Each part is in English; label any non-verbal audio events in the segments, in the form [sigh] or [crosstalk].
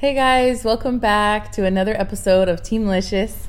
Hey guys, welcome back to another episode of Team Licious.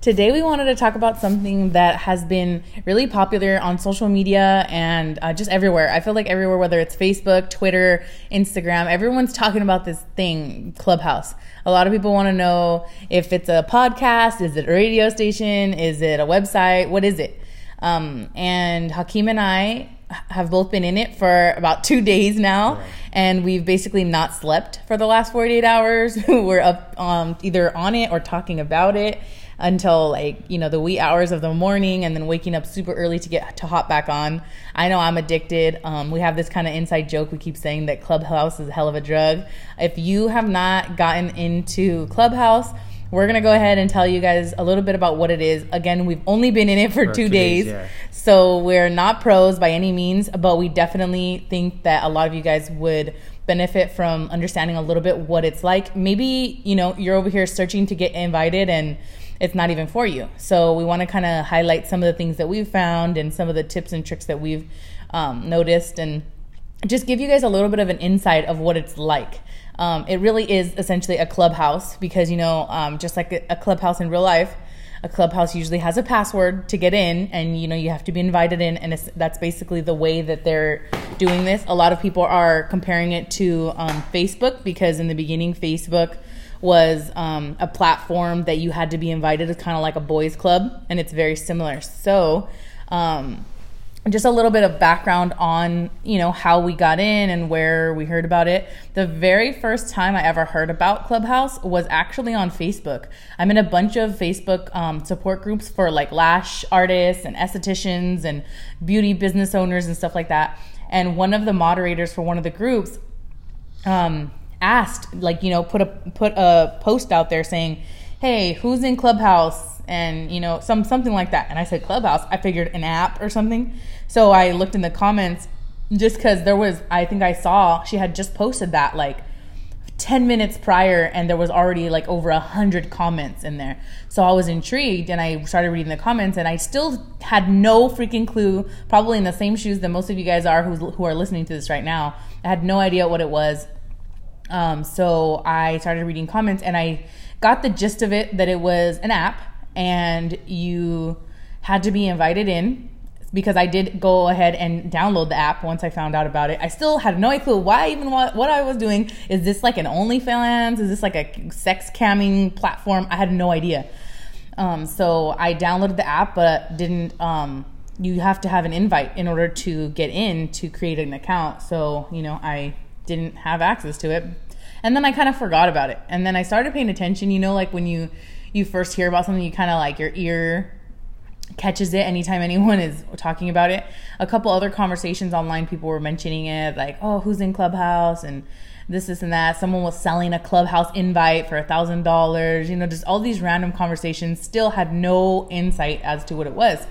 Today we wanted to talk about something that has been really popular on social media and uh, just everywhere. I feel like everywhere, whether it's Facebook, Twitter, Instagram, everyone's talking about this thing, Clubhouse. A lot of people want to know if it's a podcast, is it a radio station, is it a website, what is it? Um, and Hakeem and I have both been in it for about two days now, right. and we've basically not slept for the last 48 hours. [laughs] We're up um, either on it or talking about it until like you know the wee hours of the morning and then waking up super early to get to hop back on i know i'm addicted um, we have this kind of inside joke we keep saying that clubhouse is a hell of a drug if you have not gotten into clubhouse we're to go ahead and tell you guys a little bit about what it is. Again, we've only been in it for, for two, two, days. days yeah. So we're not pros by any means, but we definitely think that a lot of you guys would benefit from understanding a little bit what it's like. Maybe, you know, you're over here searching to get invited and it's not even for you. So we want to kind of highlight some of the things that we've found and some of the tips and tricks that we've um, noticed and just give you guys a little bit of an insight of what it's like. Um, it really is essentially a clubhouse because, you know, um, just like a, clubhouse in real life, a clubhouse usually has a password to get in and you know you have to be invited in. And that's basically the way that they're doing this. A lot of people are comparing it to um, facebook because in the beginning facebook was um, a platform that you had to be invited to kind of like a boys club. And it's very similar. So um, just a little bit of background on you know how we got in and where we heard about it. The very first time i ever heard about clubhouse was actually on facebook. I'm in a bunch of facebook um, support groups for like lash artists and estheticians and beauty business owners and stuff like that. And one of the moderators for one of the groups um, asked like you know put a put a post out there saying hey who's in clubhouse? And you know some something like that. And i said clubhouse? I figured an app or something. So i looked in the comments just because there was i think i saw she had just posted that like 10 minutes prior and there was already like over a hundred comments in there. So i was intrigued and i started reading the comments and i still had no freaking clue probably in the same shoes that most of you guys are who's, who are listening to this right now. I had no idea what it was. Um, so i started reading comments and i got the gist of it that it was an app and you had to be invited in because I did go ahead and download the app once I found out about it. I still had no clue why even what, what I was doing. Is this like an OnlyFans? Is this like a sex camming platform? I had no idea. Um, so I downloaded the app, but didn't. Um, you have to have an invite in order to get in to create an account. So you know I didn't have access to it, and then I kind of forgot about it. And then I started paying attention. You know, like when you you first hear about something, you kind of like your ear catches it anytime [laughs] anyone is talking about it. A couple other conversations online, people were mentioning it, like, oh, who's in Clubhouse and this, this, and that. Someone was selling a Clubhouse invite for a thousand dollars. You know, just all these random conversations. Still had no insight as to what it was.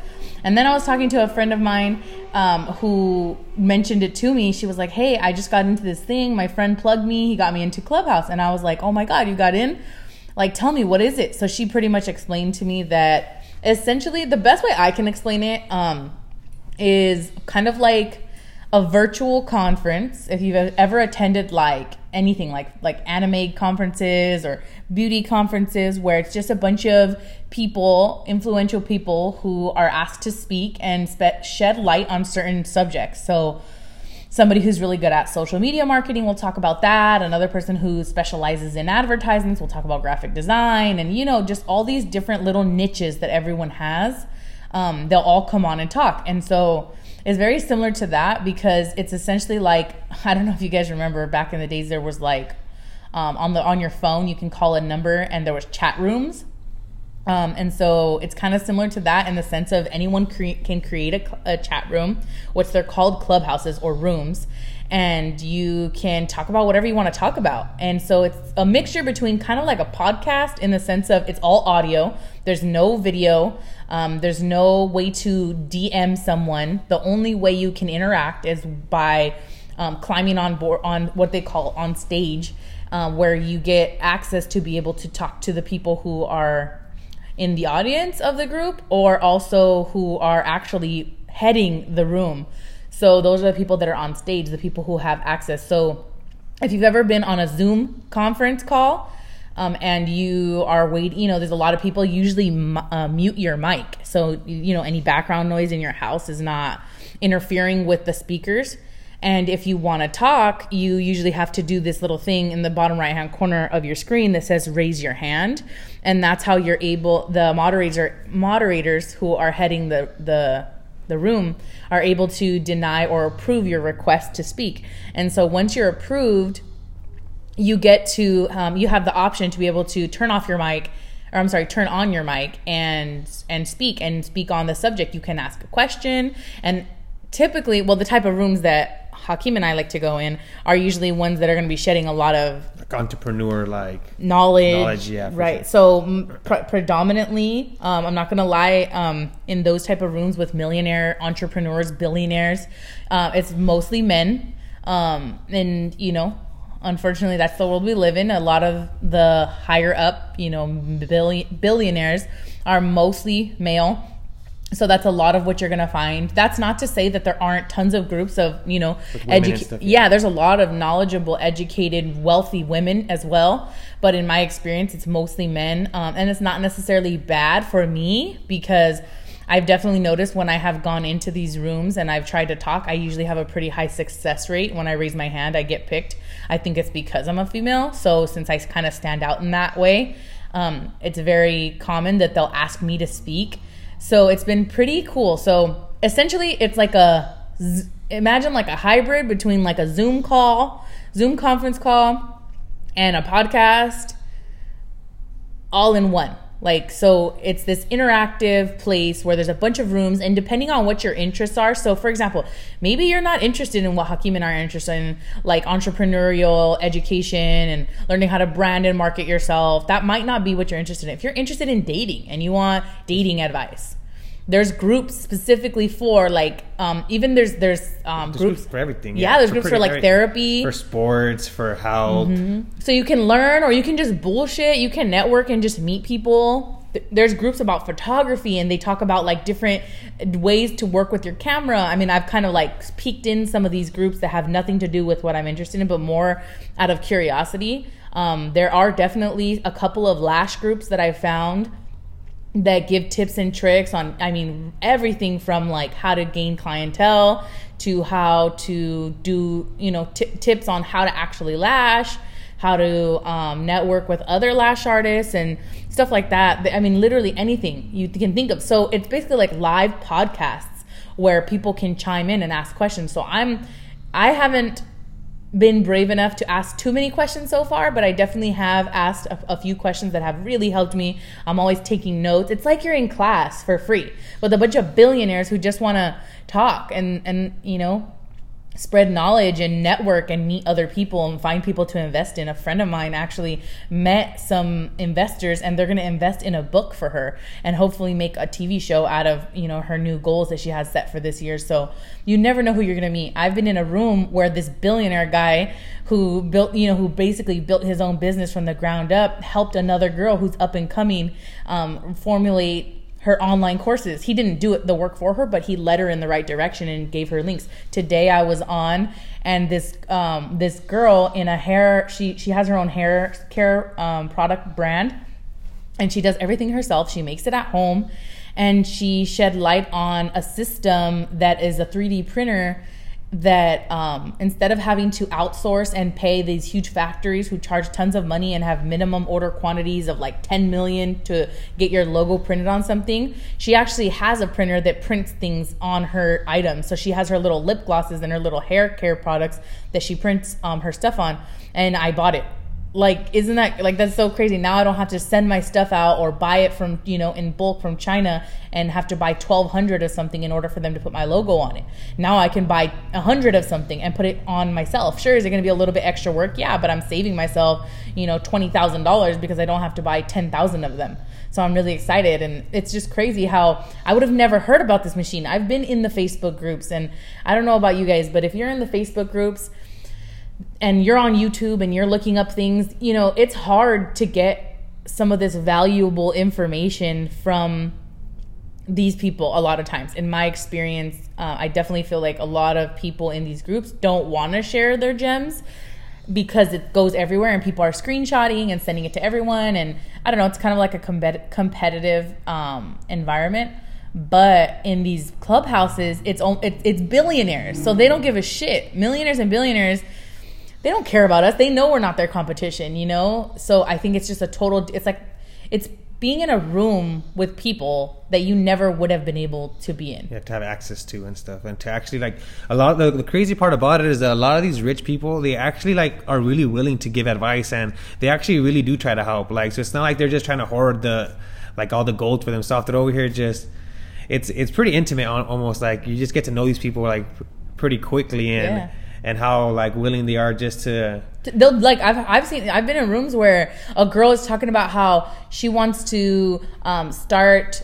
And then I was talking to a friend of mine um, who mentioned it to me. She was like, "Hey, I just got into this thing. My friend plugged me. He got me into Clubhouse." And I was like, "Oh my god, you got in? like tell me what is it so she pretty much explained to me that essentially the best way i can explain it um, is kind of like a virtual conference if you've ever attended like anything like like anime conferences or beauty conferences where it's just a bunch of people influential people who are asked to speak and spe- shed light on certain subjects. So somebody who's really good at social media marketing will talk about that. Another person who specializes in advertisements will talk about graphic design and you know just all these different little niches that everyone has. Um, they'll all come on and talk. And so it's very similar to that because it's essentially like i don't know if you guys remember back in the days there was like um, on the on your phone you can call a number and there was chat rooms um, and so it's kind of similar to that in the sense of anyone cre- can create a, a chat room, which they're called clubhouses or rooms, and you can talk about whatever you want to talk about. And so it's a mixture between kind of like a podcast in the sense of it's all audio, there's no video, um, there's no way to DM someone. The only way you can interact is by um, climbing on board on what they call on stage, um, where you get access to be able to talk to the people who are in the audience of the group or also who are actually heading the room. So those are the people that are on stage, the people who have access. So if you've ever been on a Zoom conference call um, and you are waiting, you know, there's a lot of people usually uh, mute your mic. So, you know, any background noise in your house is not interfering with the speakers. And if you want to talk, you usually have to do this little thing in the bottom right hand corner of your screen that says raise your hand. And that's how you're able, the moderator, moderators who are heading the, the, the room are able to deny or approve your request to speak. And so once you're approved, you get to, um, you have the option to be able to turn off your mic or I'm sorry, turn on your mic and and speak and speak on the subject. You can ask a question and typically, well, the type of rooms that Hakeem and I like to go in are usually ones that are going to be shedding a lot of like entrepreneur like knowledge. Knowledge, yeah, right. Sure. So pr- predominantly, um, I'm not going to lie. Um, in those type of rooms with millionaire entrepreneurs, billionaires, uh, it's mostly men. Um, and you know, unfortunately, that's the world we live in. A lot of the higher up, you know, billion, billionaires are mostly male so that's a lot of what you're going to find that's not to say that there aren't tons of groups of you know educate yeah. yeah there's a lot of knowledgeable educated wealthy women as well but in my experience it's mostly men um, and it's not necessarily bad for me because I've definitely noticed when I have gone into these rooms and I've tried to talk, I usually have a pretty high success rate. When I raise my hand, I get picked. I think it's because I'm a female. So since I kind of stand out in that way, um, it's very common that they'll ask me to speak. So it's been pretty cool. So essentially, it's like a imagine like a hybrid between like a Zoom call, Zoom conference call, and a podcast all in one. Like, so it's this interactive place where there's a bunch of rooms, and depending on what your interests are. So, for example, maybe you're not interested in what Hakeem and I are interested in, like entrepreneurial education and learning how to brand and market yourself. That might not be what you're interested in. If you're interested in dating and you want dating advice, there's groups specifically for like um, even there's there's, um, there's groups, groups, for everything. Yeah, yeah there's for groups for like everything. therapy, for sports, for health. Mm-hmm. So you can learn, or you can just bullshit. You can network and just meet people. There's groups about photography, and they talk about like different ways to work with your camera. I mean, I've kind of like peeked in some of these groups that have nothing to do with what I'm interested in, but more out of curiosity. Um, there are definitely a couple of lash groups that I found that give tips and tricks on i mean everything from like how to gain clientele to how to do you know t- tips on how to actually lash how to um, network with other lash artists and stuff like that. I mean literally anything you can think of. So it's basically like live podcasts where people can chime in and ask questions. So i'm i haven't been brave enough to ask too many questions so far, but I definitely have asked a, a, few questions that have really helped me. I'm always taking notes. It's like you're in class for free with a bunch of billionaires who just want to talk and and you know spread knowledge and network and meet other people and find people to invest in. A friend of mine actually met some investors and they're going to invest in a book for her and hopefully make a TV show out of, you know, her new goals that she has set for this year. So you never know who you're going to meet. I've been in a room where this billionaire guy who built, you know, who basically built his own business from the ground up, helped another girl who's up and coming um, formulate her online courses. He didn't do it the work for her, but he led her in the right direction and gave her links. Today I was on and this um, this girl in a hair she she has her own hair care um, product brand and she does everything herself. She makes it at home and she shed light on a system that is a 3D printer that um, instead of having to outsource and pay these huge factories who charge tons of money and have minimum order quantities of like 10 million to get your logo printed on something, she actually has a printer that prints things on her items. So she has her little lip glosses and her little hair care products that she prints um, her stuff on. And I bought it like isn't that like that's so crazy. Now i don't have to send my stuff out or buy it from you know in bulk from china and have to buy 1200 of something in order for them to put my logo on it. Now i can buy 100 of something and put it on myself. Sure is it going to be a little bit extra work? Yeah but i'm saving myself you know $20000 because i don't have to buy 10000 of them. So i'm really excited and it's just crazy how i would have never heard about this machine. I've been in the facebook groups and i don't know about you guys but if you're in the facebook groups and you're on YouTube and you're looking up things, you know, it's hard to get some of this valuable information from these people a lot of times. In my experience, uh, I definitely feel like a lot of people in these groups don't want to share their gems. because it goes everywhere and people are screenshotting and sending it to everyone and I don't know, it's kind of like a compet- competitive um, environment. But in these clubhouses, it's it's billionaires, so they don't give a shit. Millionaires and billionaires, they don't care about us. They know we're not their competition, you know. So I think it's just a total. It's like it's being in a room with people that you never would have been able to be in. Yeah, to have access to and stuff, and to actually like a lot. Of the, the crazy part about it is that a lot of these rich people, they actually like are really willing to give advice, and they actually really do try to help. Like, so it's not like they're just trying to hoard the like all the gold for themselves. They're over here just. It's it's pretty intimate, almost like you just get to know these people like pretty quickly, and Yeah. And how like willing they are just to They'll like I've I've seen I've been in rooms where a girl is talking about how she wants to um, start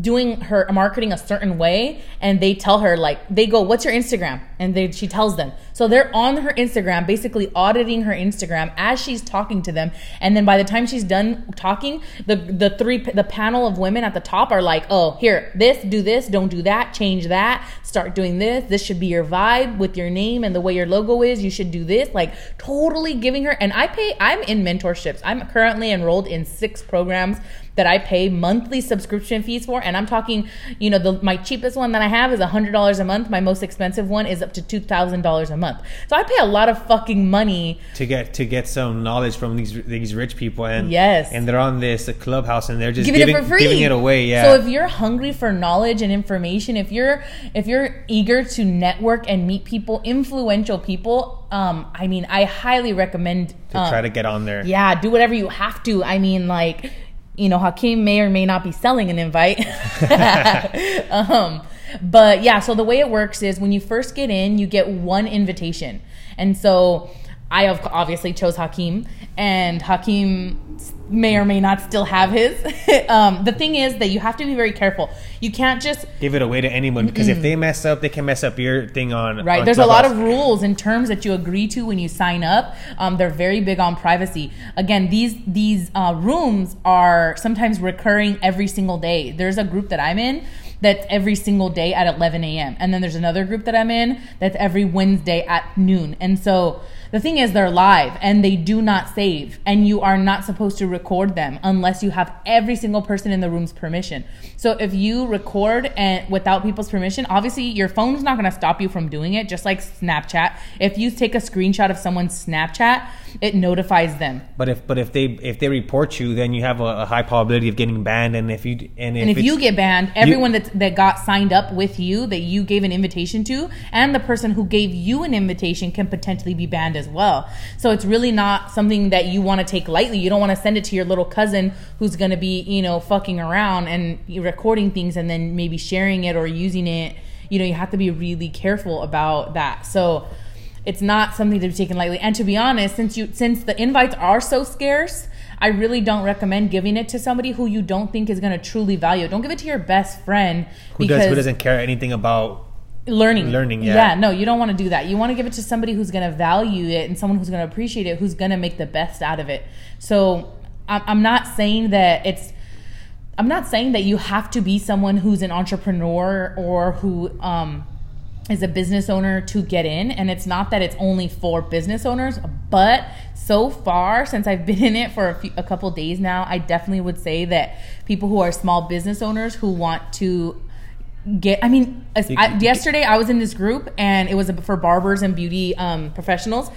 doing her marketing a certain way and they tell her like they go what's your instagram? And they she tells them. So they're on her instagram basically auditing her instagram as she's talking to them. And then by the time she's done talking the the three the panel of women at the top are like oh here this do this don't do that change that start doing this this should be your vibe with your name and the way your logo is you should do this like totally giving her and i pay i'm in mentorships. I'm currently enrolled in six programs that I pay monthly subscription fees for, and I'm talking, you know, the my cheapest one that I have is hundred dollars a month. My most expensive one is up to two thousand dollars a month. So I pay a lot of fucking money. to get to get some knowledge from these these rich people, and Yes. and they're on this clubhouse, and they're just Giving giving it for free, giving it away. Yeah. So if you're hungry for knowledge and information, if you're if you're eager to network and meet people, influential people, um, I mean, I highly recommend to um, try to get on there. Yeah, do whatever you have to. I mean, like, you know, Hakeem may or may not be selling an invite. [laughs] [laughs] um, but yeah, so the way it works is when you first get in, you get one invitation. And so I obviously chose Hakeem, and Hakeem may or may not still have his. [laughs] um, the thing is that you have to be very careful. You can't just Give it away to anyone because if they mess up, they can mess up your thing on. Right. on There's a lot of rules and terms that you agree to when you sign up. Um, they're very big on privacy. Again, these these uh, rooms are sometimes recurring every single day. There's a group that I'm in that's every single day at 11 a.m. And then there's another group that I'm in that's every Wednesday at noon. And so the thing is, they're live and they do not save, and you are not supposed to record them unless you have every single person in the room's permission. So if you record and without people's permission, obviously your phone's not going to stop you from doing it. Just like Snapchat, if you take a screenshot of someone's Snapchat, it notifies them. But if but if they if they report you, then you have a, a high probability of getting banned. And if you and if, And if you get banned, everyone that that got signed up with you that you gave an invitation to, and the person who gave you an invitation can potentially be banned as well. So it's really not something that you want to take lightly. You don't want to send it to your little cousin who's going to be, you know, fucking around and recording things and then maybe sharing it or using it. You know, you have to be really careful about that. So it's not something to be taken lightly. And to be honest, since you since the invites are so scarce, I really don't recommend giving it to somebody who you don't think is going to truly value it. Don't give it to your best friend who does who doesn't care anything about learning. Learning, yeah. no, you don't want to do that. You want to give it to somebody who's going to value it and someone who's going to appreciate it, who's going to make the best out of it. So I'm, I'm not saying that it's. I'm not saying that you have to be someone who's an entrepreneur or who um, is a business owner to get in. And it's not that it's only for business owners, but so far, since I've been in it for a, few, a couple days now, I definitely would say that people who are small business owners who want to get i mean I, yesterday i was in this group and it was for barbers and beauty um, professionals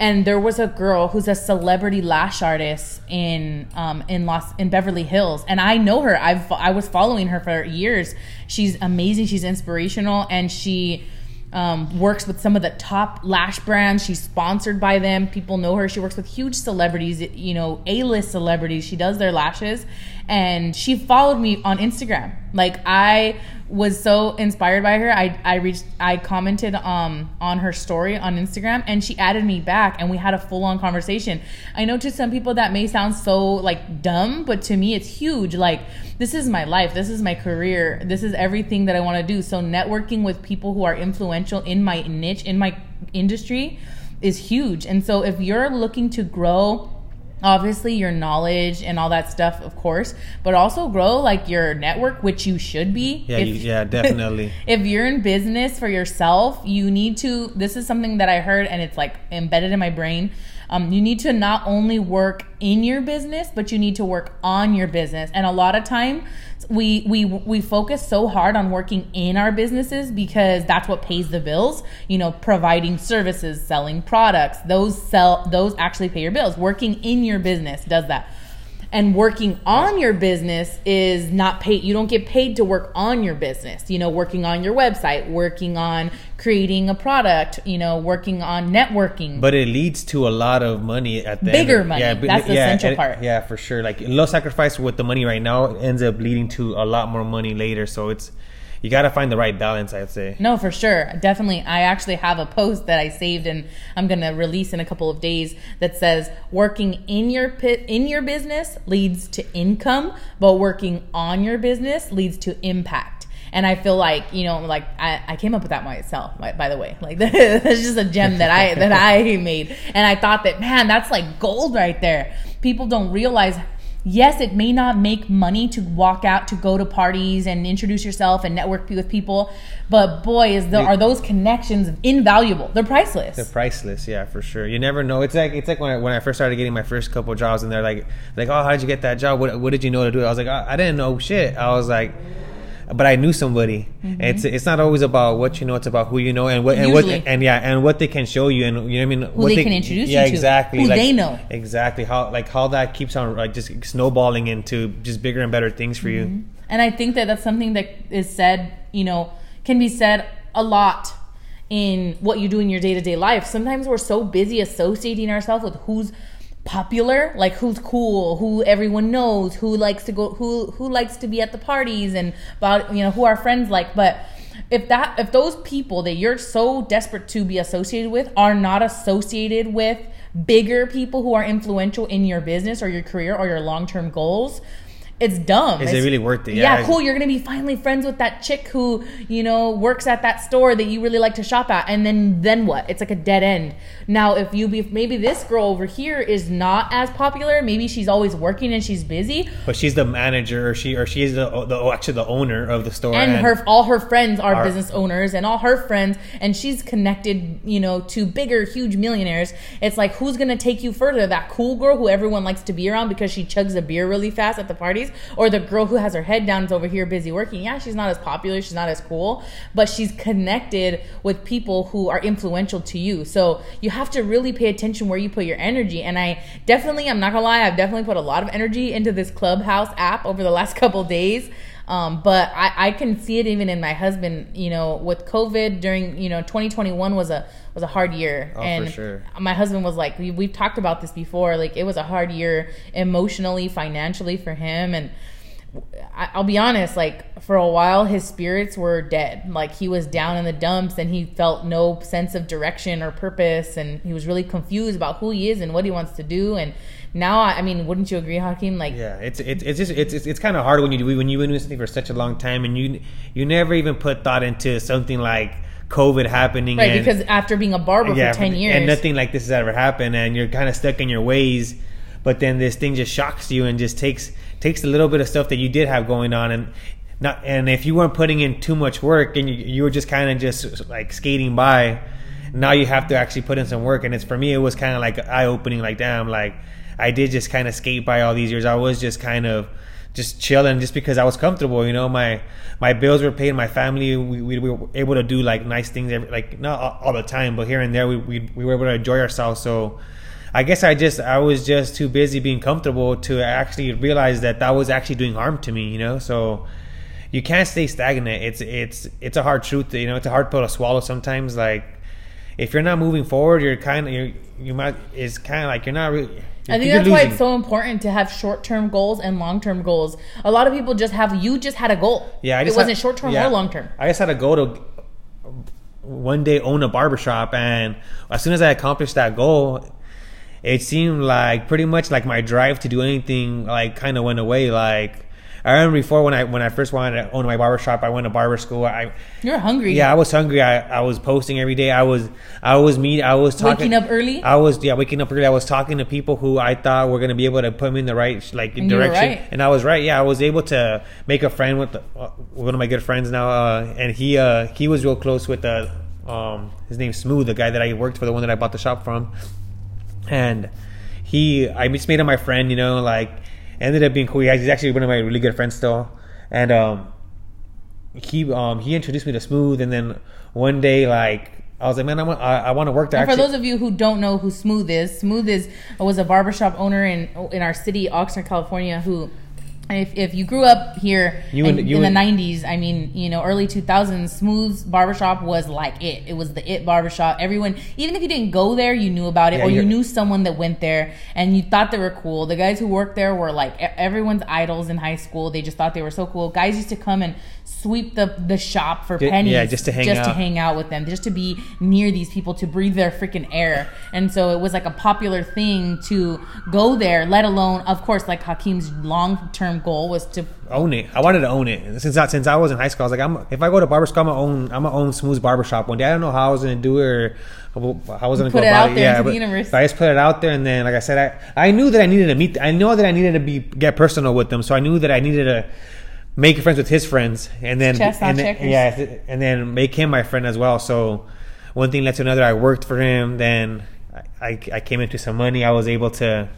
and there was a girl who's a celebrity lash artist in um, in Los in Beverly Hills, and I know her. I've I was following her for years. She's amazing. She's inspirational, and she um, works with some of the top lash brands. She's sponsored by them. People know her. She works with huge celebrities, you know, A list celebrities. She does their lashes, and she followed me on Instagram. Like I was so inspired by her. I I reached I commented um on her story on Instagram and she added me back and we had a full on conversation. I know to some people that may sound so like dumb, but to me it's huge. Like this is my life. This is my career. This is everything that I want to do. So networking with people who are influential in my niche, in my industry is huge. And so if you're looking to grow obviously your knowledge and all that stuff of course but also grow like your network which you should be Yeah, If- you, yeah, definitely. [laughs] if you're in business for yourself, you need to. This is something that I heard, and it's like embedded in my brain. Um, you need to not only work in your business, but you need to work on your business. And a lot of time, we we we focus so hard on working in our businesses because that's what pays the bills. You know, providing services, selling products. Those sell. Those actually pay your bills. Working in your business does that and working on your business is not paid you don't get paid to work on your business you know working on your website working on creating a product you know working on networking But it leads to a lot of money at the Bigger end. money. but- That's the essential and- part. Yeah, for sure. Like low sacrifice with the money right now ends up leading to a lot more money later. So it's you got to find the right balance. I'd say. no for sure definitely i actually have a post that i saved and i'm going to release in a couple of days that says working in your pit in your business leads to income but working on your business leads to impact and I feel like you know, like I, I came up with that myself. By, the way, like [laughs] that's just a gem that I that I [laughs] made, and I thought that man, that's like gold right there. People don't realize. Yes, it may not make money to walk out to go to parties and introduce yourself and network with people, but boy, is the, are those connections invaluable? They're priceless. They're priceless, yeah, for sure. You never know. It's like it's like when I, when I first started getting my first couple jobs, and they're like, like, oh, how did you get that job? What what did you know to do? I was like, I, I didn't know shit. I was like, but I knew somebody. Mm-hmm. It's it's not always about what you know; it's about who you know and what and Usually. what and yeah and what they can show you and you know what I mean. Who what they can introduce you yeah, to, exactly. who like, they know. exactly how like how that keeps on like just snowballing into just bigger and better things for Mm-hmm. you. And I think that that's something that is said, you know, can be said a lot in what you do in your day to day life. Sometimes we're so busy associating ourselves with who's popular, like who's cool, who everyone knows, who likes to go, who who likes to be at the parties, and about you know who our friends like. But if that if those people that you're so desperate to be associated with are not associated with bigger people who are influential in your business or your career or your long term goals. It's dumb. Is it really worth it? yeah, Yeah. cool. You're gonna be finally friends with that chick who you know works at that store that you really like to shop at, and then then what? It's like a dead end. Now, if you be maybe this girl over here is not as popular, maybe she's always working and she's busy, But she's the manager, or she or she is the, the actually the owner of the store, and her all her friends are Are- business owners and all her friends and she's connected you know to bigger huge millionaires it's like who's gonna take you further that cool girl who everyone likes to be around because she chugs a beer really fast at the parties or the girl who has her head down is over here busy working. Yeah she's not as popular she's not as cool but she's connected with people who are influential to you. So you have to really pay attention where you put your energy. And i definitely i'm not gonna lie i've definitely put a lot of energy into this clubhouse app over the last [laughs] couple days um, but I, I can see it even in my husband. You know, with COVID during you know 2021 was a was a hard year, Oh, for and sure. my husband was like, we, we've talked about this before. Like it was a hard year emotionally, financially for him, and I, I'll be honest. Like for a while, his spirits were dead. Like he was down in the dumps, and he felt no sense of direction or purpose, and he was really confused about who he is and what he wants to do. And now, I I mean, wouldn't you agree, Hakeem? Like Yeah, it's it's it's just it's it's, it's kind of hard when you do when you've been doing something for such a long time and you you never even put thought into something like COVID happening. right and, because after being a barber yeah, for 10 years and nothing like this has ever happened, and you're kind of stuck in your ways. But then this thing just shocks you and just takes takes a little bit of stuff that you did have going on and. Not, and if you weren't putting in too much work and you, you were just kind of just like skating by, now you have to actually put in some work. And it's for me, it was kind of like eye opening. Like damn, like I did just kind of skate by all these years. I was just kind of just chilling just because I was comfortable. You know, my my bills were paid. My family, we, we, we were able to do like nice things, every, like not all, all the time, but here and there, we, we we were able to enjoy ourselves. So. I guess I just I was just too busy being comfortable to actually realize that that was actually doing harm to me, you know. So you can't stay stagnant. It's it's it's a hard truth, you know. It's a hard pill to swallow sometimes. Like if you're not moving forward, you're kind of you you might it's kind of like you're not really. I think that's why it's so important to have short-term goals and long-term goals. A lot of people just have you just had a goal. Yeah, I it just wasn't short-term yeah. or long-term. I just had a goal to one day own a barbershop, and as soon as I accomplished that goal, it seemed like pretty much like my drive to do anything like kind of went away. Like I remember before when I when I first wanted to own my barber shop, I went to barber school. I You're hungry. yeah, I was hungry. I, I was posting every day. I was I was meet. I was talking. Waking up early? I was yeah waking up early. I was talking to people who I thought were gonna be able to put me in the right like And direction, right. and I was right. Yeah, I was able to make a friend with the, uh, one of my good friends now, uh, and he uh, he was real close with the um, his name's Smooth, the guy that I worked for, the one that I bought the shop from, and he I just made him my friend. You know, like ended up being cool. He's actually one of my really good friends still, and um, he um he introduced me to Smooth, and then one day like. I was like, man, I want, I, I want to work there. And for those of you who don't know who Smooth is, Smooth is was a barbershop owner in in our city, Oxnard, California, who if, if you grew up here You in, you in the 90s, I mean, you know, early 2000s, Smooth's barbershop was like it. It was the it barbershop. Everyone, even if you didn't go there, you knew about it Yeah, or you knew someone that went there and you thought they were cool. The guys who worked there were like everyone's idols in high school. They just thought they were so cool. Guys used to come and sweep the, the shop for pennies yeah, just to hang just to out. hang out with them, just to be near these people, to breathe their freaking air. And so it was like a popular thing to go there, let alone, of course, like Hakeem's long term goal was to own it. I wanted to own it since I, since I was in high school. I was like, I'm if I go to barber school, I'm gonna own I'm gonna own Smooth's barbershop one day. I don't know how I was gonna do it or how I was gonna Put go it about out it. there Yeah, the but, universe. but I just put it out there, and then like I said, I I knew that I needed to meet. I know that I needed to be get personal with them, so I knew that I needed to make friends with his friends, and then and then, checkers. yeah, and then make him my friend as well. So one thing led to another. I worked for him, then I, I, I came into some money. I was able to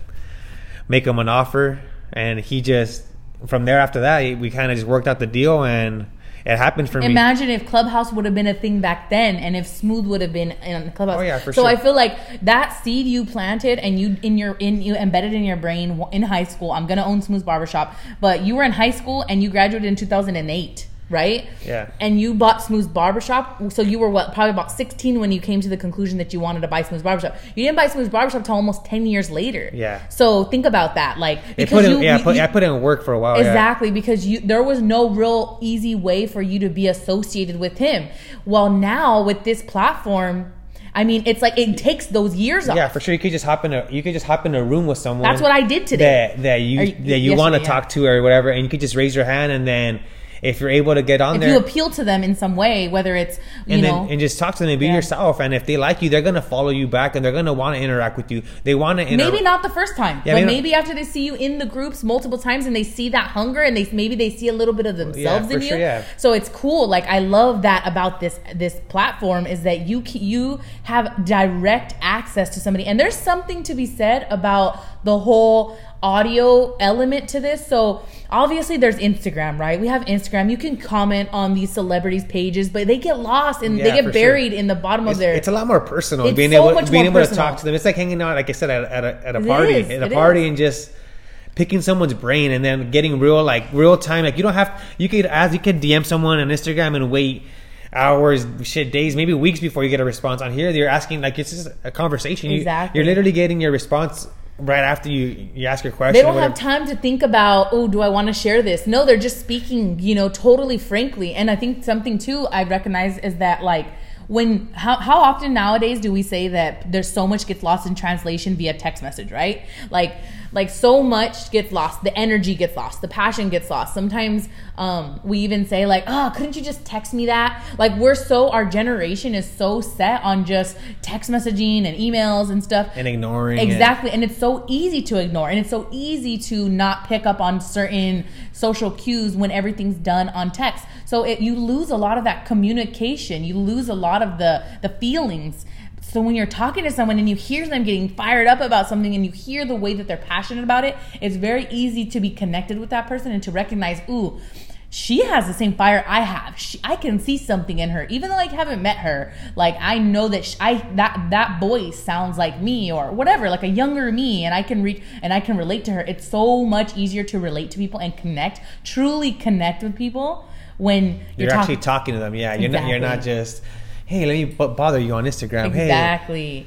make him an offer, and he just from there after that we kind of just worked out the deal, and it happened for me. Imagine if Clubhouse would have been a thing back then, and if Smooth would have been in Clubhouse. Oh, yeah, for so sure. I feel like that seed you planted and you in your in you embedded in your brain in high school. I'm gonna own Smooth's barbershop, but you were in high school and you graduated in 2008, right? Yeah. And you bought Smooth's barbershop, so you were what probably about 16 when you came to the conclusion that you wanted to buy Smooth's barbershop. You didn't buy Smooth's barbershop until almost 10 years later. Yeah. So think about that, like because put in, you, yeah, you- put, you- I put in work for a while. Oh, yeah. Exactly, because you there was no real easy way for you to be associated with him. Well, now with this platform, I mean, it's like it takes those years off. Yeah, for sure. You could just hop in a you could just hop in a room with someone. That's what I did today. That that you, Or that you want to yeah. talk to or whatever, and you could just raise your hand, and then if you're able to get on If there, you appeal to them in some way, whether it's you and know, then and just talk to them and be Yeah. yourself, and if they like you, they're gonna follow you back, and they're gonna want to interact with you. They want to maybe not the first time, Yeah, but maybe not- after they see you in the groups multiple times and they see that hunger and they maybe they see a little bit of themselves for in sure, you. yeah. So it's cool. Like I love that about this this platform is that you you have direct access to somebody, and there's something to be said about the whole audio element to this. So obviously there's Instagram, right? We have Instagram. You can comment on these celebrities' pages, but they get lost and Yeah, they get sure. in the bottom It's, of their. it's a lot more personal. It's being so able much being able to talk to them. It's like hanging out, like I said, at, a- at a at a party, is, at a party, is. and just picking someone's brain and then getting real, like real time. Like you don't have you could as you could DM someone on Instagram and wait hours, shit, days, maybe weeks before you get a response. On here, you're asking like it's just a conversation. You- Exactly. you're literally getting your response right after you you ask your question. they don't have time to think about oh do i want to share this no they're just speaking you know totally frankly and i think something too i recognize is that like when how, how often nowadays do we say that there's so much gets lost in translation via text message right like like so much gets lost the energy gets lost the passion gets lost sometimes um, we even say like oh couldn't you just text me that like we're so our generation is so set on just text messaging and emails and stuff and ignoring it. Exactly. And it's so easy to ignore and it's so easy to not pick up on certain social cues when everything's done on text. So it, you lose a lot of that communication. You lose a lot of the the feelings. So when you're talking to someone and you hear them getting fired up about something and you hear the way that they're passionate about it, it's very easy to be connected with that person and to recognize, ooh, she has the same fire I have. She, I can see something in her, even though I haven't met her. Like I know that sh I that that voice sounds like me or whatever, like a younger me, and I can reach and I can relate to her. It's so much easier to relate to people and connect, truly connect with people when You're, you're, actually talking. talking to them. Yeah, you're not. You're not just. Hey, let me b- bother you on Instagram. Hey, Exactly.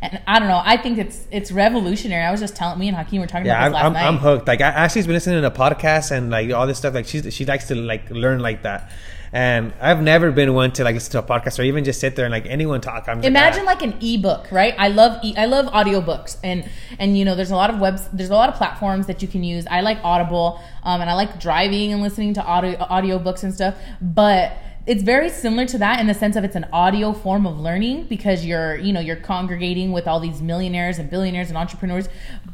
and I don't know. I think it's it's revolutionary. I was just telling me and Hakeem were talking Yeah, about I'm, last I'm, night. I'm hooked. Like, I, Ashley's been listening to podcasts and like all this stuff. Like, she's she likes to like learn like that. And I've never been one to like listen to a podcast or even just sit there and like anyone talk. I'm Imagine like, like an ebook, right? I love e- I love audiobooks and and you know there's a lot of webs there's a lot of platforms that you can use. I like Audible um, and I like driving and listening to audio audiobooks and stuff, but it's very similar to that in the sense of it's an audio form of learning because you're you know you're congregating with all these millionaires and billionaires and entrepreneurs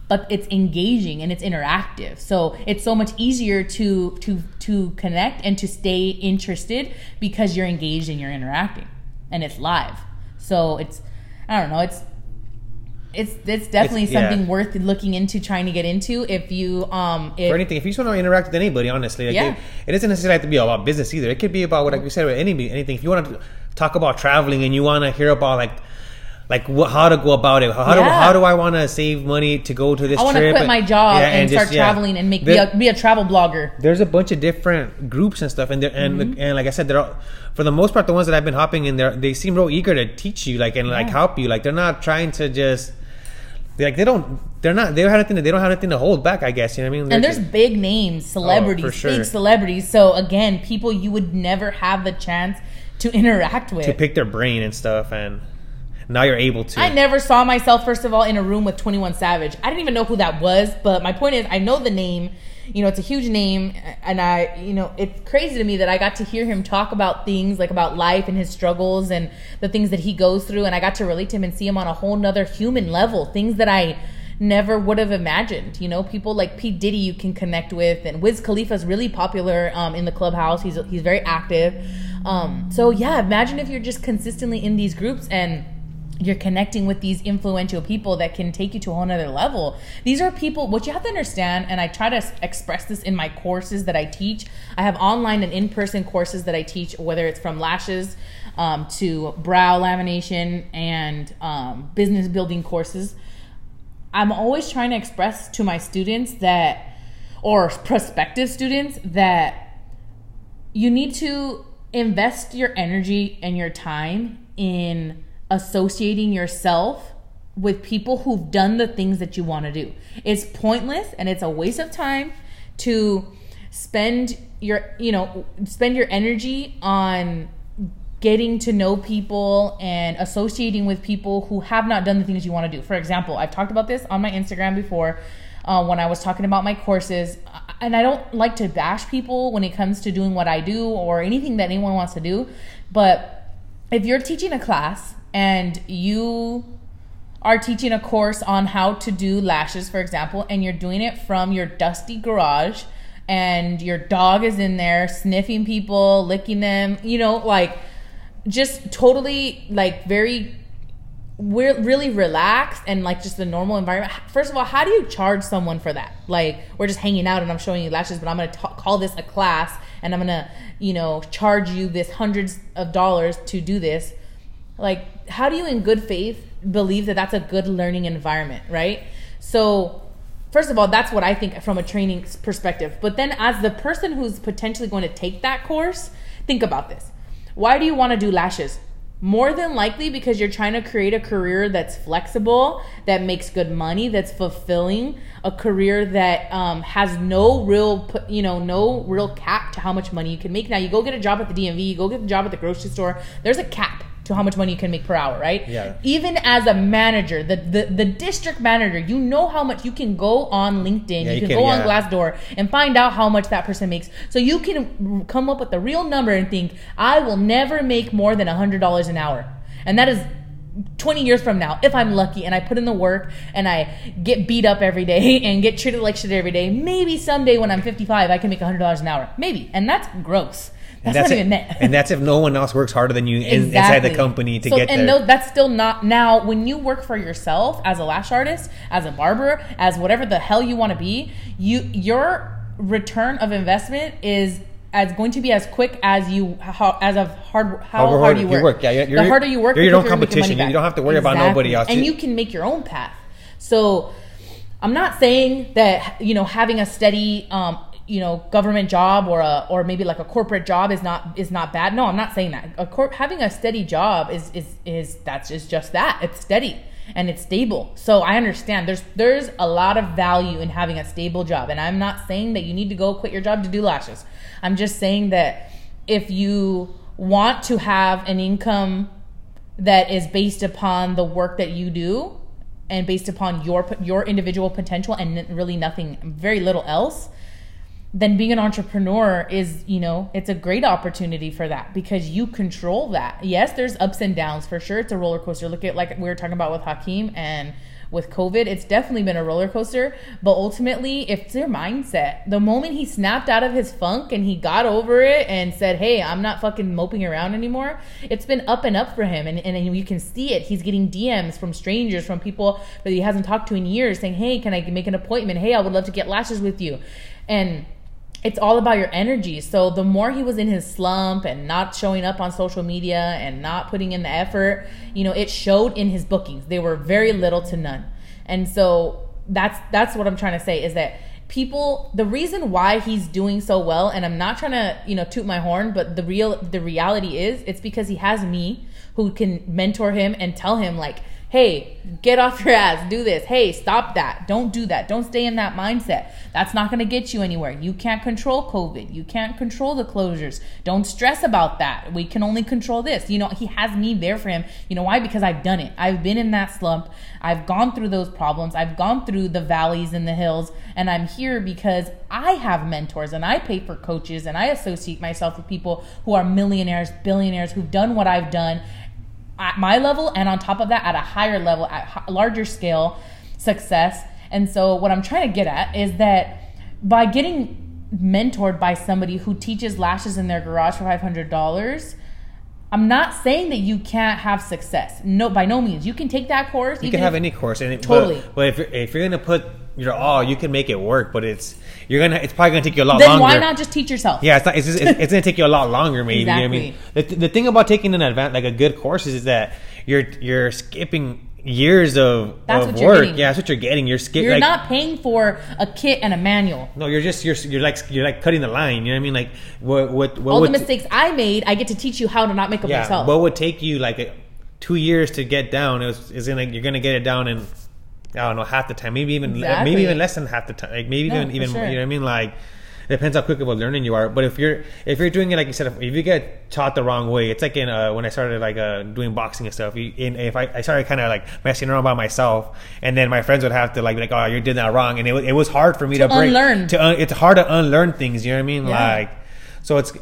but it's engaging and it's interactive. So it's so much easier to to to connect and to stay interested because you're engaged and you're interacting and it's live. So it's i don't know it's it's it's definitely It's- yeah. something worth looking into trying to get into if you um if or anything. If you just want to interact with anybody, honestly, like Yeah. it, it doesn't necessarily have to be about business either. It could be about what, like we said, with any anything. If you want to talk about traveling and you want to hear about like. Like what, how to go about it? How do how do I want to save money to go to this? I want to quit my job Yeah, and, start just- yeah. traveling and make be a, be a travel blogger. there's a bunch of different groups and stuff and they're- and Mm-hmm. and like I said they're all, for the most part the ones that I've been hopping in there they seem real eager to teach you like and like help you like they're not trying to just like they don't they're not they don't have anything to, they don't have anything to hold back I guess you know what I mean And They're there's just- big names, oh, celebrities, Oh, sure. big celebrities. So again, people you would never have the chance to interact with. to pick their brain and stuff and now you're able to I never saw myself, first of all, in a room with 21 Savage. I didn't even know who that was, but my point is, I know the name. You know, it's a huge name, and I, you know, it's crazy to me that I got to hear him talk about things like about life and his struggles and the things that he goes through, and I got to relate to him and see him on a whole nother human level, things that I never would have imagined. You know, people like Pete Diddy you can connect with, and Wiz Khalifa's really popular um, in the clubhouse. He's he's very active. Um, so yeah, imagine if you're just consistently in these groups and you're connecting with these influential people that can take you to a whole nother level. These are people, what you have to understand, and I try to express this in my courses that I teach. I have online and in person courses that I teach, whether it's from lashes um, to brow lamination and um, business building courses. I'm always trying to express to my students that, or prospective students, that you need to invest your energy and your time in associating yourself with people who've done the things that you want to do. It's pointless and it's a waste of time to spend your, you know, spend your energy on getting to know people and associating with people who have not done the things you want to do. For example, I've talked about this on my Instagram before uh, when I was talking about my courses. And I don't like to bash people when it comes to doing what I do or anything that anyone wants to do. But if you're teaching a class and you are teaching a course on how to do lashes, for example, and you're doing it from your dusty garage and your dog is in there sniffing people, licking them, you know, like just totally like very we're really relaxed and like just the normal environment. First of all, how do you charge someone for that? Like we're just hanging out and I'm showing you lashes, but I'm gonna call this a class and I'm gonna you know charge you this hundreds of dollars to do this. Like how do you in good faith believe that that's a good learning environment, right? So first of all, that's what I think from a training perspective. But then as the person who's potentially going to take that course, think about this. Why do you want to do lashes? More than likely because you're trying to create a career that's flexible, that makes good money, that's fulfilling, a career that um, has no real, you know, no real cap to how much money you can make. Now you go get a job at the DMV, you go get a job at the grocery store. There's a cap to how much money you can make per hour, right? Yeah. Even as a manager, the the, the district manager, you know how much you can go on LinkedIn, Yeah, you, can, can, go on. Glassdoor and find out how much that person makes. So you can come up with a real number and think, I will never make more than hundred dollars an hour, and that is. 20 years from now, if I'm lucky and I put in the work and I get beat up every day [laughs] and get treated like shit every day, maybe someday when I'm 55, I can make $100 an hour. Maybe. And that's gross. That's, and that's not it. even [laughs] and that's if no one else works harder than you in, inside the company to So- get and there. no, that's still not now. When you work for yourself as a lash artist, as a barber, as whatever the hell you want to be, you your return of investment is as going to be as quick as you how, as of hard how However hard, you you work. work, yeah, you're- the harder you work, you're the your own quicker you're making competition. You don't have to worry about nobody else. and You- you can make your own path. So I'm not saying that you know having a steady um, you know government job or a or maybe like a corporate job is not is not bad. No, I'm not saying that. A corp having a steady job is is is that's is just that. It's steady. and it's stable. So I understand there's there's a lot of value in having a stable job. And I'm not saying that you need to go quit your job to do lashes. I'm just saying that if you want to have an income that is based upon the work that you do and based upon your your individual potential and really nothing very little else then being an entrepreneur is you know it's a great opportunity for that because you control that yes there's ups and downs for sure it's a roller coaster look at like we were talking about with hakeem and with COVID, it's definitely been a roller coaster. But ultimately, if it's your mindset, the moment he snapped out of his funk and he got over it and said, Hey, I'm not fucking moping around anymore, it's been up and up for him. And, and you can see it. He's getting DMs from strangers, from people that he hasn't talked to in years saying, Hey, can I make an appointment? Hey, I would love to get lashes with you. And it's all about your energy. So the more he was in his slump and not showing up on social media and not putting in the effort, you know, it showed in his bookings. They were very little to none. And so that's that's what I'm trying to say is that people the reason why he's doing so well and I'm not trying to, you know, toot my horn, but the real the reality is it's because he has me who can mentor him and tell him like hey, get off your ass, do this. Hey, stop that. Don't do that. Don't stay in that mindset. That's not going to get you anywhere. You can't control COVID. You can't control the closures. Don't stress about that. We can only control this. You know, he has me there for him. You know why? Because I've done it. I've been in that slump. I've gone through those problems. I've gone through the valleys and the hills. And I'm here because I have mentors and I pay for coaches and I associate myself with people who are millionaires, billionaires, who've done what I've done at my level and on top of that at a higher level at a larger scale success and so what i'm trying to get at is that by getting mentored by somebody who teaches lashes in their garage for $500 I'm not saying that you can't have success. No, by no means. You can take that course. You can have any course, and it, totally. But, but if you're, if you're gonna put your all, oh, you can make it work. But it's you're gonna it's probably gonna take you a lot then longer. why not just teach yourself? Yeah, it's not. It's, just, it's, it's gonna take you a lot longer, maybe. exactly. You know I mean, the, the thing about taking an advance like a good course is, is that you're you're skipping years of, That's of you're work. Yeah, that's what you're getting. You're skipping. You're like, not paying for a kit and a manual. No, you're just you're you're like you're like cutting the line. You know what I mean? Like what what what All would, the mistakes I made, I get to teach you how to not make them yeah, yourself. what would take you like a, two years to get down is is gonna you're gonna get it down in I don't know half the time, maybe even Exactly. maybe even less than half the time, like maybe No, even even sure. you know what I mean? Like it depends how quick of a learning you are. But if you're if you're doing it like you said, if, if you get taught the wrong way, it's like in uh, when I started like uh, doing boxing and stuff. You, in, if I, I started kind of like messing around by myself, and then my friends would have to like be like, oh, you did that wrong, and it, it was hard for me to, To break unlearn. to un, it's hard to unlearn things. You know what I mean? Yeah. Like so it's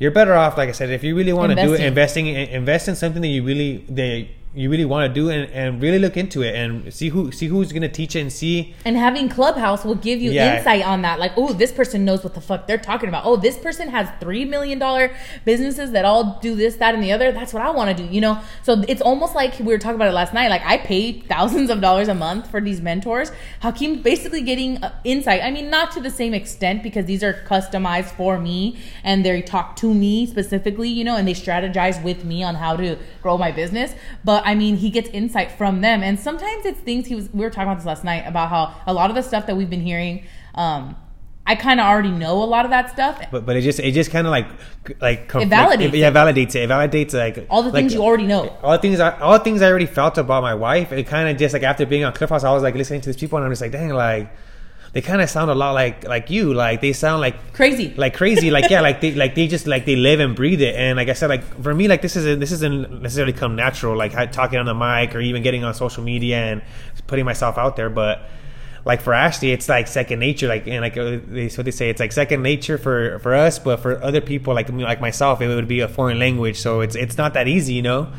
you're better off like I said if you really want to do it Investing. investing invest in something that you really that you really want to do and, and really look into it and see who see who's gonna teach it and see And having Clubhouse will give you Yeah. insight on that. Like, oh, this person knows what the fuck they're talking about. Oh, this person has three million dollar businesses that all do this, that, and the other. That's what I want to do. You know, so it's almost like we were talking about it last night. Like, I pay thousands of dollars a month for these mentors. Hakeem basically getting uh, insight. I mean, not to the same extent because these are customized for me and they talk to me specifically. You know, and they strategize with me on how to grow my business. But I mean, he gets insight from them, and sometimes it's things he was. We were talking about this last night about how a lot of the stuff that we've been hearing. Um, I kind of already know a lot of that stuff. but but it just it just kind of like like conf- It like, validates yeah it. validates it it validates like All the like, things you already know. all the things I, all the things I already felt about my wife it kind of just like after being on Clubhouse I was like listening to these people and I'm just like dang like they kind of sound a lot like like you like they sound like Crazy. [laughs] like crazy like yeah like they [laughs] like they just like they live and breathe it and like i said like for me like this isn't this isn't necessarily come natural like talking on the mic or even getting on social media and putting myself out there but like for Ashley, it's like second nature. Like and like they so they say it's like second nature for for us, but for other people like me- like myself, it would be a foreign language. So it's it's not that easy, you know.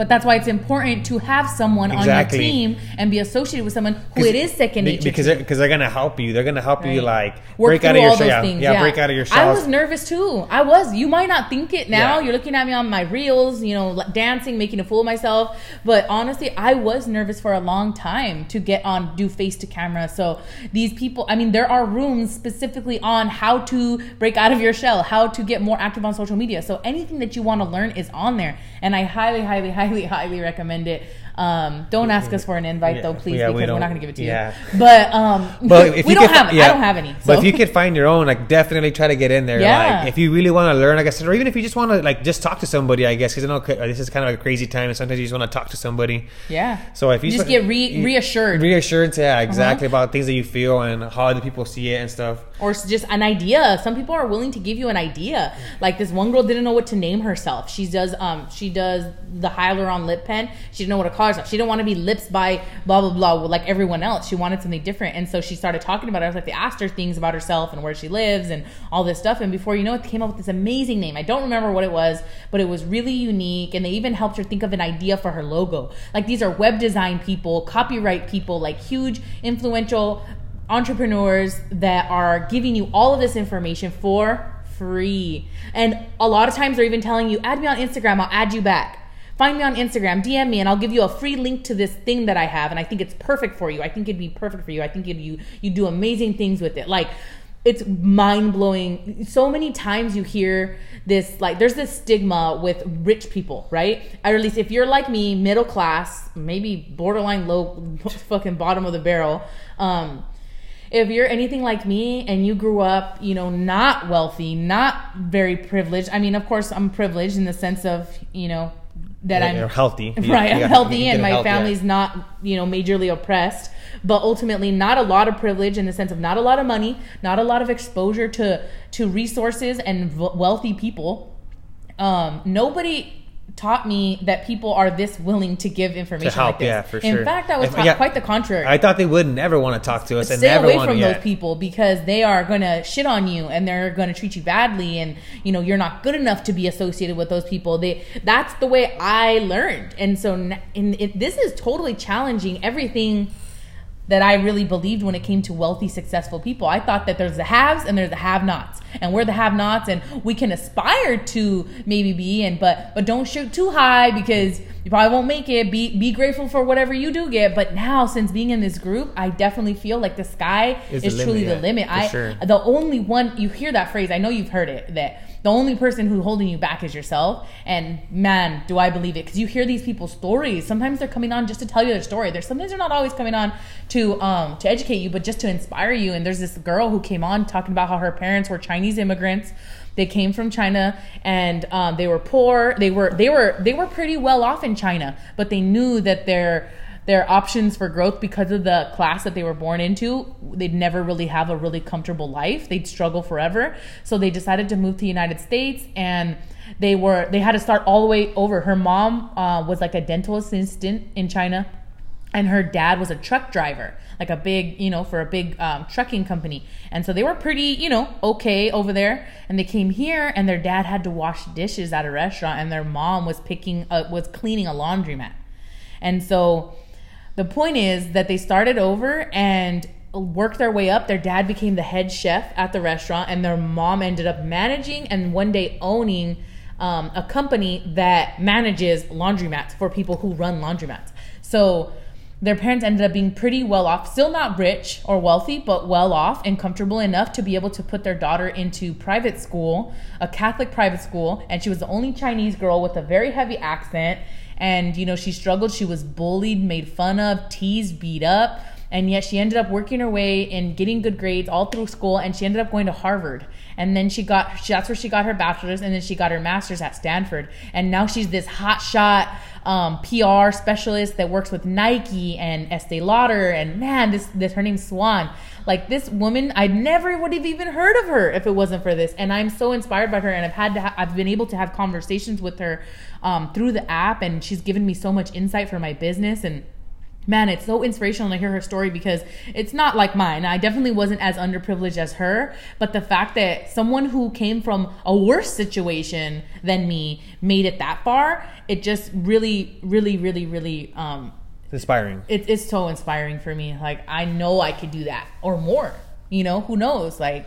But that's why it's important to have someone Exactly. on your team and be associated with someone who it is second nature. because they're, because they're gonna help you. They're gonna help you like Work break out of your all those shell. things. Yeah, break out of your shell. I was nervous too. I was. You might not think it now. Yeah. You're looking at me on my reels, you know, dancing, making a fool of myself. But honestly, I was nervous for a long time to get on, do face to camera. So these people, I mean, there are rooms specifically on how to break out of your shell, how to get more active on social media. So anything that you want to learn is on there, and I highly, highly, highly, highly recommend it. Um, don't ask us for an invite Yeah. though, please, Yeah, because we're don't- going to give it to yeah. you. But um, [laughs] But if [laughs] we you don't could have. I don't have any. But if you could find your own, like definitely try to get in there. Yeah. Like if you really want to learn, like I said, or even if you just want to like just talk to somebody, I guess because I know this is kind of like a crazy time, and sometimes you just want to talk to somebody. yeah. So if you just get re- reassured, reassured, yeah, exactly Uh-huh. about things that you feel and how other people see it and stuff. or just an idea. Some people are willing to give you an idea. Like this one girl didn't know what to name herself. She does um she does the hyaluron lip pen. She didn't know what to call She didn't want to be lips by blah blah blah like everyone else. She wanted something different, and so she started talking about it. I was like, they asked her things about herself and where she lives and all this stuff. And before you know it, came up with this amazing name. I don't remember what it was, but it was really unique. And they even helped her think of an idea for her logo. Like these are web design people, copyright people, like huge influential entrepreneurs that are giving you all of this information for free. And a lot of times they're even telling you, add me on Instagram, I'll add you back. Find me on Instagram, DM me, and I'll give you a free link to this thing that I have. And I think it's perfect for you. I think it'd be perfect for you. I think you you do amazing things with it. Like it's mind blowing. So many times you hear this like there's this stigma with rich people, right? Or at least if you're like me, middle class, maybe borderline low, [laughs] fucking bottom of the barrel. Um, if you're anything like me and you grew up, you know, not wealthy, not very privileged. I mean, of course, I'm privileged in the sense of, you know, that I'm healthy, [laughs] right. I'm healthy and my health, yeah. family's not, you know, majorly oppressed, but ultimately not a lot of privilege in the sense of not a lot of money, not a lot of exposure to to resources and v- wealthy people. Um, nobody taught me that people are this willing to give information To help, like this. yeah, for In sure. fact, I was taught yeah, quite the contrary I thought they would never want to talk to us and stay never away from to. those people because they are going to shit on you and they're going to treat you badly and you know you're not good enough to be associated with those people they that's the way i learned and so and it, this is totally challenging everything that I really believed when it came to wealthy, successful people. I thought that there's the haves and there's the have-nots, and we're the have-nots, and we can aspire to maybe be in, but but don't shoot too high because you probably won't make it. Be be grateful for whatever you do get. But now, since being in this group, I definitely feel like the sky Is is, the truly limit, the limit. I sure. the only one you hear that phrase. I know you've heard it that the only person who's holding you back is yourself. And man, do I believe it because you hear these people's stories. Sometimes they're coming on just to tell you their story. There's sometimes they're not always coming on to um to educate you, but just to inspire you. And there's this girl who came on talking about how her parents were Chinese immigrants. They came from China and um, they were poor. They were they were they were pretty well off in China, but they knew that their their options for growth because of the class that they were born into they'd never really have a really comfortable life. They'd struggle forever. So they decided to move to the united states and they were they had to start all the way over. Her mom uh, was like a dental assistant in china and her dad was a truck driver like a big you know for a big um, trucking company. And so they were pretty you know okay over there. And they came here and their dad had to wash dishes at a restaurant and their mom was picking uh, was cleaning a laundromat. And so the point is that they started over and worked their way up. Their dad became the head chef at the restaurant, and their mom ended up managing and one day owning um, a company that manages laundromats for people who run laundromats. So their parents ended up being pretty well off, still not rich or wealthy, but well off and comfortable enough to be able to put their daughter into private school, a Catholic private school. And she was the only Chinese girl with a very heavy accent. And, you know, she struggled. She was bullied, made fun of, teased, beat up. And yet she ended up working her way and getting good grades all through school. And she ended up going to Harvard. And then she got, that's where she got her bachelor's. And then she got her master's at Stanford. And now she's this hot shot um, PR specialist that works with Nike and Estee Lauder. And man, this, this, her name's Swan. Like this woman, I never would have even heard of her if it wasn't for this. And I'm so inspired by her. And I've had to, ha- I've been able to have conversations with her um, through the app. And she's given me so much insight for my business. And man, it's so inspirational to hear her story because it's not like mine. I definitely wasn't as underprivileged as her, but the fact that someone who came from a worse situation than me made it that far, it just really, really, really, really, um, inspiring. it, it's so inspiring for me. Like I know I could do that or more. You know, who knows? Like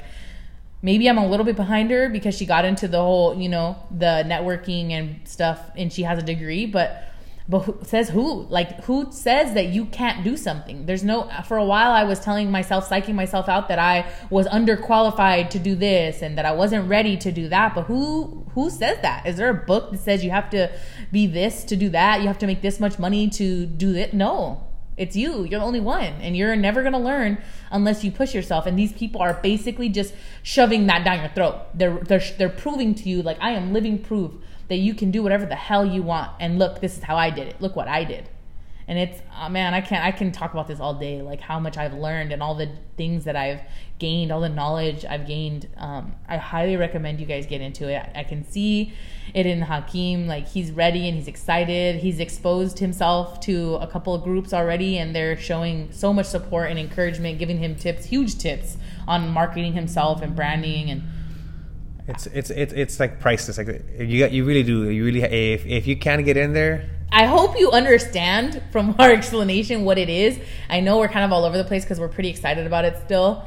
maybe I'm a little bit behind her because she got into the whole, you know, the networking and stuff, and she has a degree, but but who says who? Like who says that you can't do something? There's no. For a while, I was telling myself, psyching myself out that I was underqualified to do this and that I wasn't ready to do that. But who who says that? Is there a book that says you have to be this to do that? You have to make this much money to do it? No, it's you. You're the only one, and you're never gonna learn unless you push yourself. And these people are basically just shoving that down your throat. They're they're they're proving to you like I am living proof that you can do whatever the hell you want. And look, this is how I did it. Look what I did. And it's oh man, I can't I can talk about this all day, like how much I've learned and all the things that I've gained, all the knowledge I've gained. Um, I highly recommend you guys get into it. I can see it in hakim like he's ready and he's excited. He's exposed himself to a couple of groups already, and they're showing so much support and encouragement, giving him tips, huge tips on marketing himself and branding and it's it's it's it's like priceless. Like you you really do. You really if if you can't get in there. I hope you understand from [laughs] our explanation what it is. I know we're kind of all over the place because we're pretty excited about it still.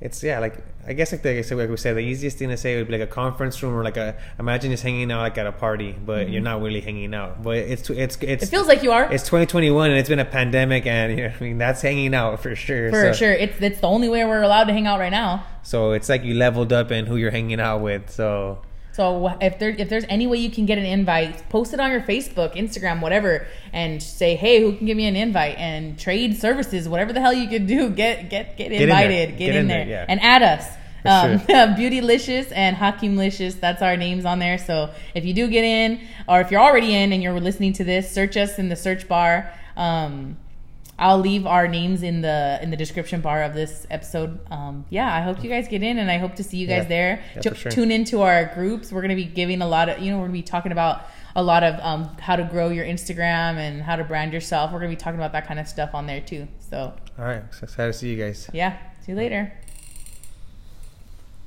It's yeah, like I guess like, the, like we said, the easiest thing to say would be like a conference room or like a imagine just hanging out like at a party, but mm-hmm. you're not really hanging out. But it's it's it's it feels like you are. It's 2021 and it's been a pandemic, and you know, I mean that's hanging out for sure. For so. sure, it's it's the only way we're allowed to hang out right now. So it's like you leveled up in who you're hanging out with. So so if there if there's any way you can get an invite, post it on your Facebook, Instagram, whatever, and say, hey, who can give me an invite and trade services, whatever the hell you can do, get get get, get invited, in get, get, in, there, there yeah. and add us. Um. [laughs] Beautylicious and Hakimlicious, that's our names on there. So if you do get in, or if you're already in and you're listening to this, search us in the search bar. Um, I'll leave our names in the in the description bar of this episode. Um, yeah, I hope you guys get in, and I hope to see you guys yeah, there. Yeah, T- sure. Tune into our groups. We're going to be giving a lot of, you know, we're going to be talking about a lot of um, how to grow your Instagram and how to brand yourself. We're going to be talking about that kind of stuff on there too. So, all right, so excited to see you guys. Yeah, see you later.